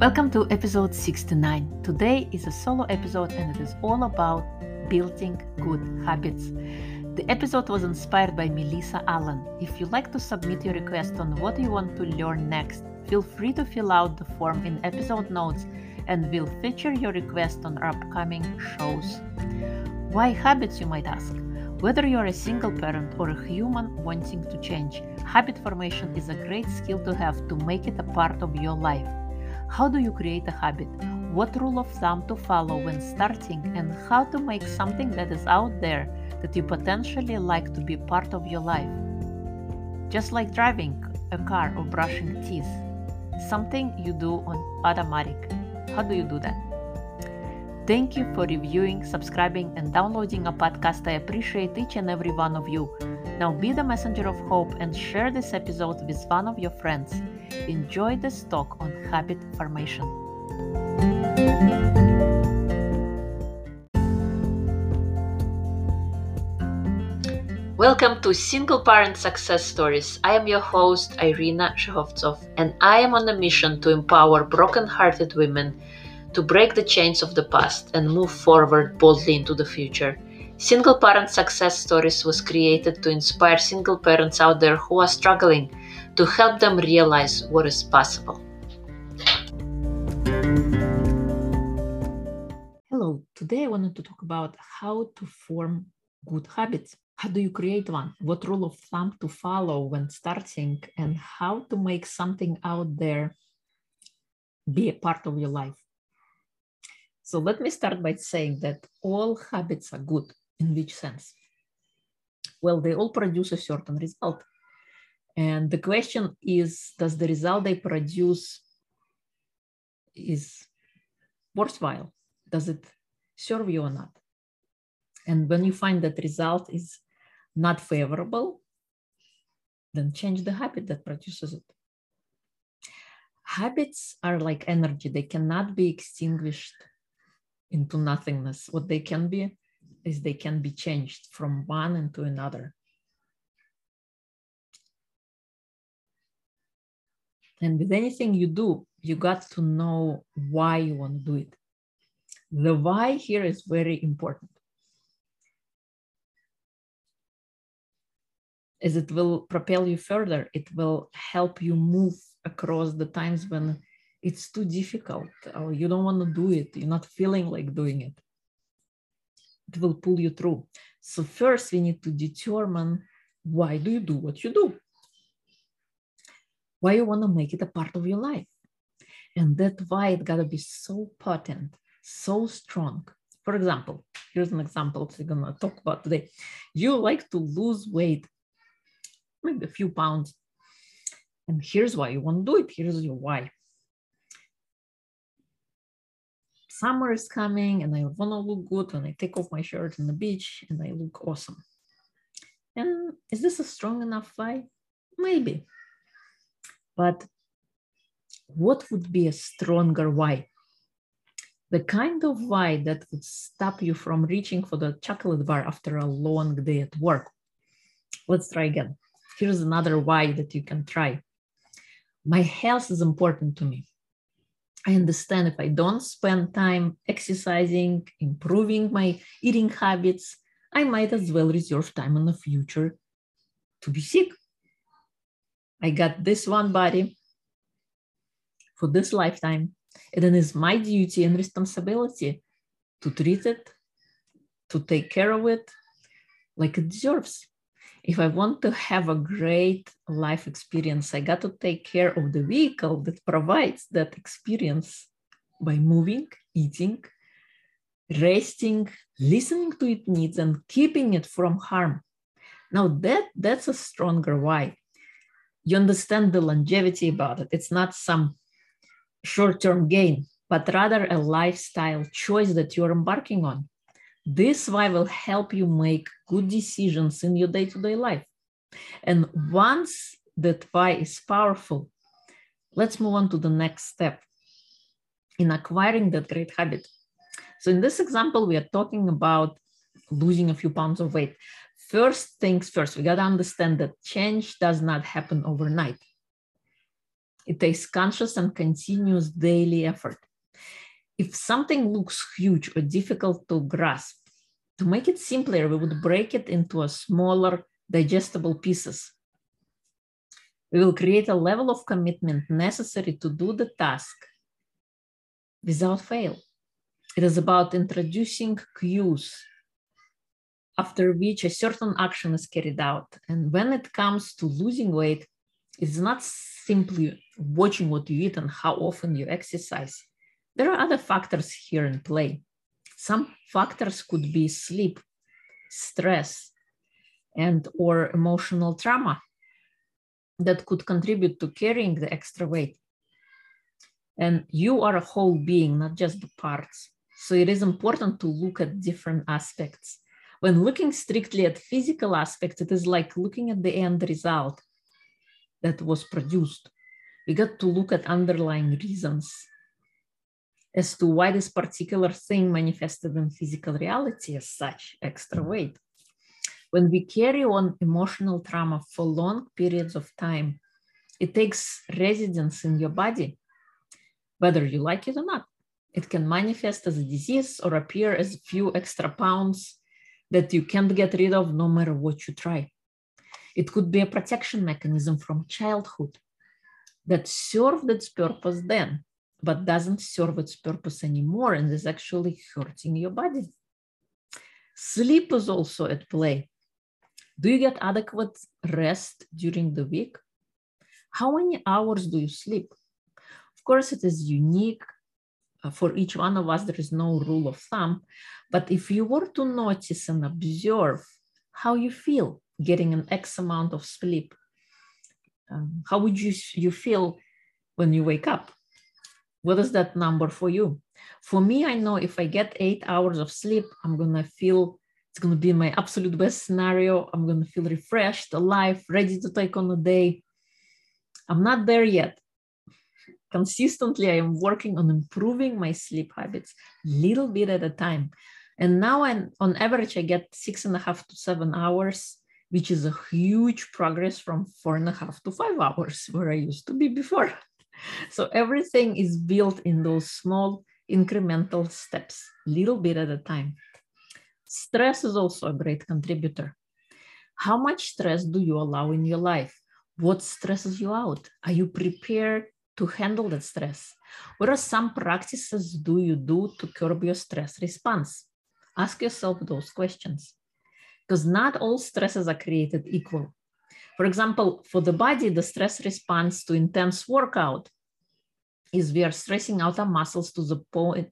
Welcome to episode 69. Today is a solo episode and it is all about building good habits. The episode was inspired by Melissa Allen. If you'd like to submit your request on what you want to learn next, feel free to fill out the form in episode notes and we'll feature your request on our upcoming shows. Why habits, you might ask? Whether you're a single parent or a human wanting to change, habit formation is a great skill to have to make it a part of your life. How do you create a habit? What rule of thumb to follow when starting, and how to make something that is out there that you potentially like to be part of your life? Just like driving a car or brushing teeth, something you do on automatic. How do you do that? Thank you for reviewing, subscribing, and downloading a podcast. I appreciate each and every one of you. Now be the messenger of hope and share this episode with one of your friends. Enjoy this talk on habit formation. Welcome to Single Parent Success Stories. I am your host, Irina Shehovsov, and I am on a mission to empower broken hearted women to break the chains of the past and move forward boldly into the future. Single Parent Success Stories was created to inspire single parents out there who are struggling to help them realize what is possible. Hello, today I wanted to talk about how to form good habits. How do you create one? What rule of thumb to follow when starting, and how to make something out there be a part of your life. So let me start by saying that all habits are good. In which sense? Well, they all produce a certain result. And the question is, does the result they produce is worthwhile? Does it serve you or not? And when you find that result is not favorable, then change the habit that produces it. Habits are like energy, they cannot be extinguished into nothingness. What they can be is they can be changed from one into another. And with anything you do, you got to know why you want to do it. The why here is very important. As it will propel you further, it will help you move across the times when it's too difficult. Or you don't want to do it. You're not feeling like doing it. It will pull you through. So first we need to determine why do you do what you do? Why you want to make it a part of your life? And that why it got to be so potent so strong. For example here's an example we're going to talk about today. You like to lose weight maybe a few pounds. And here's why you want to do it. Here's your why summer is coming and I want to look good when I take off my shirt on the beach and I look awesome. And is this a strong enough why? Maybe. But what would be a stronger why? The kind of why that would stop you from reaching for the chocolate bar after a long day at work. Let's try again. Here's another why that you can try. My health is important to me. I understand if I don't spend time exercising, improving my eating habits, I might as well reserve time in the future to be sick. I got this one body for this lifetime, and then it is my duty and responsibility to treat it, to take care of it like it deserves if I want to have a great life experience, I got to take care of the vehicle that provides that experience by moving, eating, resting, listening to its needs, and keeping it from harm. Now that that's a stronger why. You understand the longevity about it. It's not some short-term gain, but rather a lifestyle choice that you're embarking on. This why will help you make good decisions in your day to day life. And once that why is powerful, let's move on to the next step in acquiring that great habit. So, in this example, we are talking about losing a few pounds of weight. First things first, we got to understand that change does not happen overnight. It takes conscious and continuous daily effort. If something looks huge or difficult to grasp, to make it simpler, we would break it into a smaller, digestible pieces. We will create a level of commitment necessary to do the task without fail. It is about introducing cues after which a certain action is carried out. And when it comes to losing weight, it's not simply watching what you eat and how often you exercise. There are other factors here in play. Some factors could be sleep, stress, and or emotional trauma that could contribute to carrying the extra weight. And you are a whole being, not just the parts. So it is important to look at different aspects. When looking strictly at physical aspects, it is like looking at the end result that was produced. We got to look at underlying reasons as to why this particular thing manifested in physical reality as such extra mm-hmm. weight. When we carry on emotional trauma for long periods of time, it takes residence in your body, whether you like it or not. It can manifest as a disease or appear as a few extra pounds that you can't get rid of no matter what you try. It could be a protection mechanism from childhood that served its purpose then, but doesn't serve its purpose anymore and is actually hurting your body. Sleep is also at play. Do you get adequate rest during the week? How many hours do you sleep? Of course, it is unique uh, for each one of us. There is no rule of thumb. But if you were to notice and observe how you feel getting an X amount of sleep, um, how would you, you feel when you wake up? What is that number for you? For me, I know if I get eight hours of sleep, I'm gonna feel it's gonna be my absolute best scenario. I'm gonna feel refreshed, alive, ready to take on the day. I'm not there yet. Consistently, I am working on improving my sleep habits, little bit at a time. And now, I'm, on average, I get six and a half to seven hours, which is a huge progress from four and a half to five hours, where I used to be before. So everything is built in those small incremental steps, little bit at a time. Stress is also a great contributor. How much stress do you allow in your life? What stresses you out? Are you prepared to handle that stress? What are some practices do you do to curb your stress response? Ask yourself those questions because not all stresses are created equal. For example, for the body, the stress response to intense workout is we are stressing out our muscles to the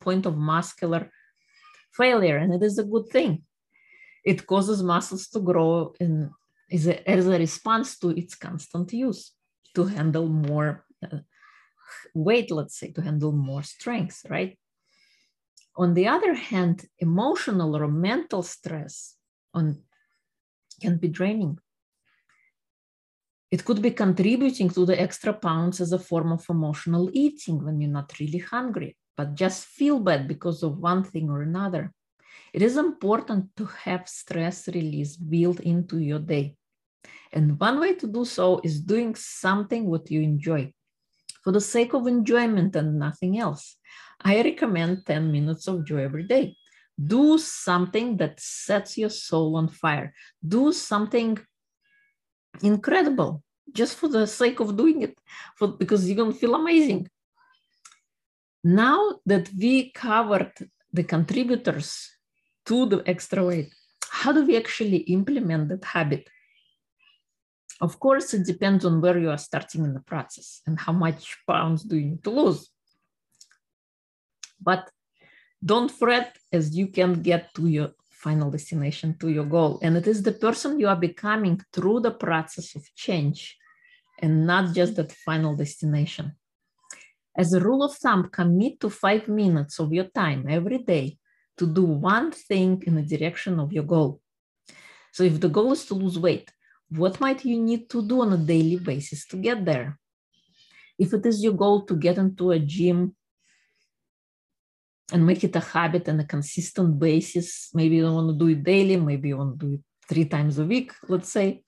point of muscular failure, and it is a good thing. It causes muscles to grow in, is a, as a response to its constant use to handle more uh, weight, let's say, to handle more strength, right? On the other hand, emotional or mental stress on, can be draining. It could be contributing to the extra pounds as a form of emotional eating when you're not really hungry, but just feel bad because of one thing or another. It is important to have stress release built into your day. And one way to do so is doing something what you enjoy. For the sake of enjoyment and nothing else, I recommend 10 minutes of joy every day. Do something that sets your soul on fire. Do something incredible just for the sake of doing it for, because you're going to feel amazing. Now that we covered the contributors to the extra weight how do we actually implement that habit? Of course it depends on where you are starting in the process and how much pounds do you need to lose. But don't fret as you can get to your final destination to your goal. And it is the person you are becoming through the process of change and not just that final destination. As a rule of thumb, commit to five minutes of your time every day to do one thing in the direction of your goal. So if the goal is to lose weight, what might you need to do on a daily basis to get there? If it is your goal to get into a gym and make it a habit and a consistent basis. Maybe you don't want to do it daily, maybe you want to do it three times a week, let's say.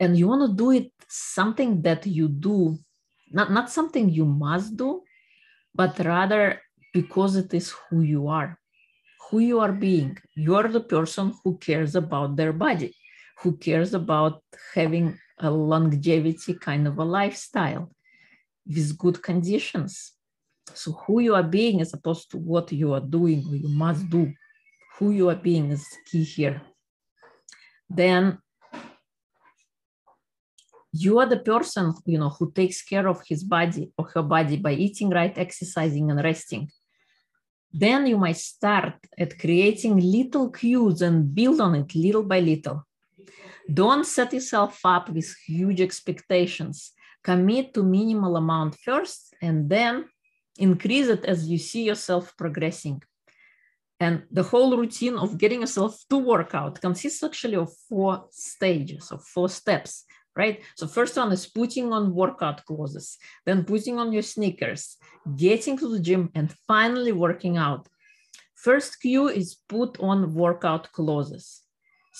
and you want to do it something that you do, not, not something you must do, but rather because it is who you are, who you are being. You're the person who cares about their body, who cares about having a longevity kind of a lifestyle with good conditions. So, who you are being as opposed to what you are doing or you must do, who you are being is key here. Then you are the person you know who takes care of his body or her body by eating right exercising and resting then you might start at creating little cues and build on it little by little don't set yourself up with huge expectations commit to minimal amount first and then increase it as you see yourself progressing and the whole routine of getting yourself to workout consists actually of four stages of four steps right? So first one is putting on workout clothes, then putting on your sneakers, getting to the gym, and finally working out. First cue is put on workout clothes.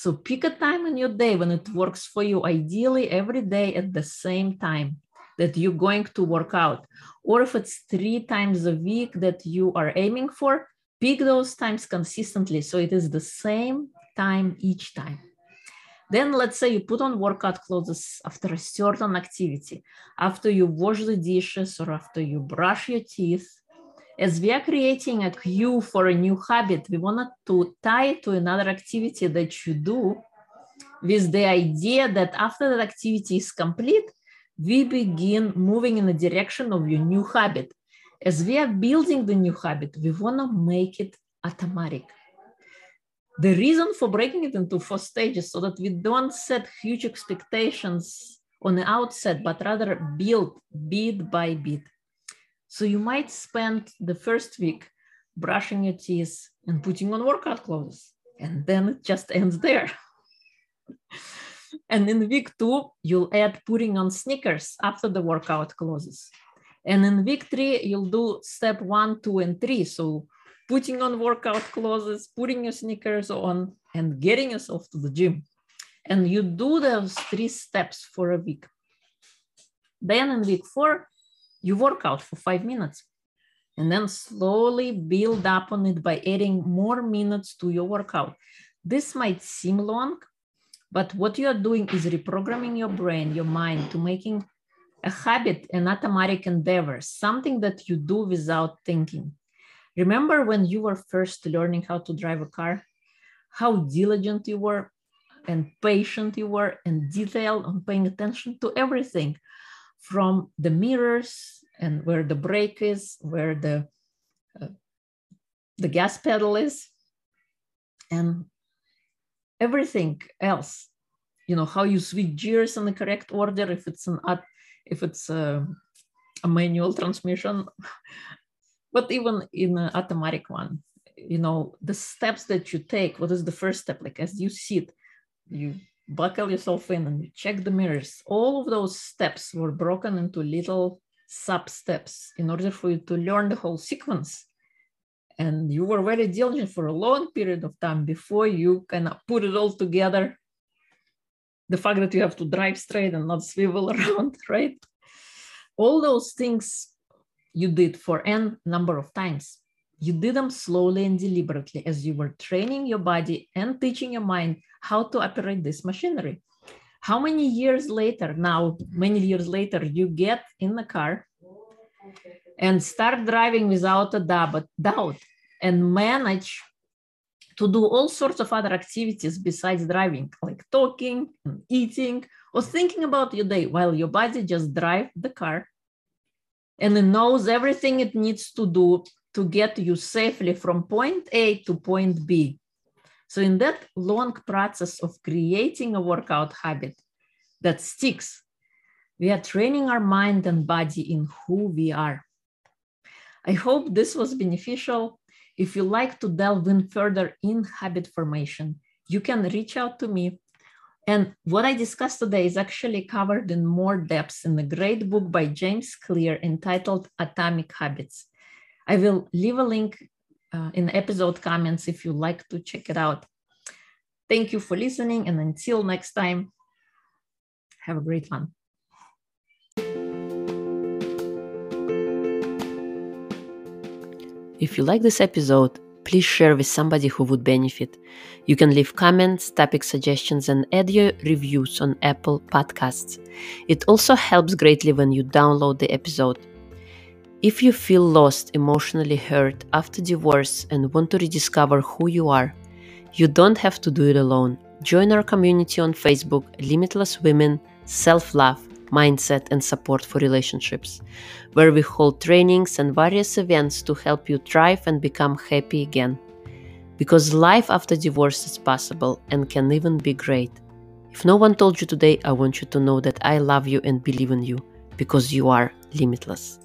So pick a time in your day when it works for you, ideally every day at the same time that you're going to work out. Or if it's three times a week that you are aiming for, pick those times consistently so it is the same time each time. Then let's say you put on workout clothes after a certain activity, after you wash the dishes or after you brush your teeth. As we are creating a cue for a new habit, we want to tie it to another activity that you do with the idea that after that activity is complete, we begin moving in the direction of your new habit. As we are building the new habit, we want to make it automatic the reason for breaking it into four stages so that we don't set huge expectations on the outset, but rather build bit by bit. So you might spend the first week brushing your teeth and putting on workout clothes, and then it just ends there. and in week two, you'll add putting on sneakers after the workout closes. And in week three, you'll do step one, two, and three. So putting on workout clothes, putting your sneakers on, and getting yourself to the gym. And you do those three steps for a week. Then in week four, you work out for five minutes and then slowly build up on it by adding more minutes to your workout. This might seem long, but what you are doing is reprogramming your brain, your mind to making a habit an automatic endeavor, something that you do without thinking. Remember when you were first learning how to drive a car? How diligent you were and patient you were and detailed on paying attention to everything from the mirrors and where the brake is, where the, uh, the gas pedal is, and everything else. You know, how you switch gears in the correct order if it's an if it's a, a manual transmission but even in an automatic one you know the steps that you take what is the first step like as you sit you buckle yourself in and you check the mirrors. All of those steps were broken into little sub steps in order for you to learn the whole sequence. And you were very diligent for a long period of time before you kind of put it all together. The fact that you have to drive straight and not swivel around right? All those things you did for n number of times. You did them slowly and deliberately as you were training your body and teaching your mind how to operate this machinery. How many years later, now, many years later, you get in the car and start driving without a doubt and manage to do all sorts of other activities besides driving, like talking and eating or thinking about your day while your body just drive the car and it knows everything it needs to do to get you safely from point A to point B. So in that long process of creating a workout habit that sticks, we are training our mind and body in who we are. I hope this was beneficial. If you like to delve in further in habit formation, you can reach out to me and what I discussed today is actually covered in more depth in a great book by James Clear entitled Atomic Habits. I will leave a link uh, in episode comments if you like to check it out. Thank you for listening, and until next time, Have a great one. If you like this episode, please share with somebody who would benefit. You can leave comments, topic suggestions, and add your reviews on Apple Podcasts. It also helps greatly when you download the episode. If you feel lost, emotionally hurt after divorce, and want to rediscover who you are, you don't have to do it alone. Join our community on Facebook, Limitless Women, Self Love mindset, and support for relationships, where we hold trainings and various events to help you thrive and become happy again. Because life after divorce is possible and can even be great. If no one told you today, I want you to know that I love you and believe in you because you are limitless.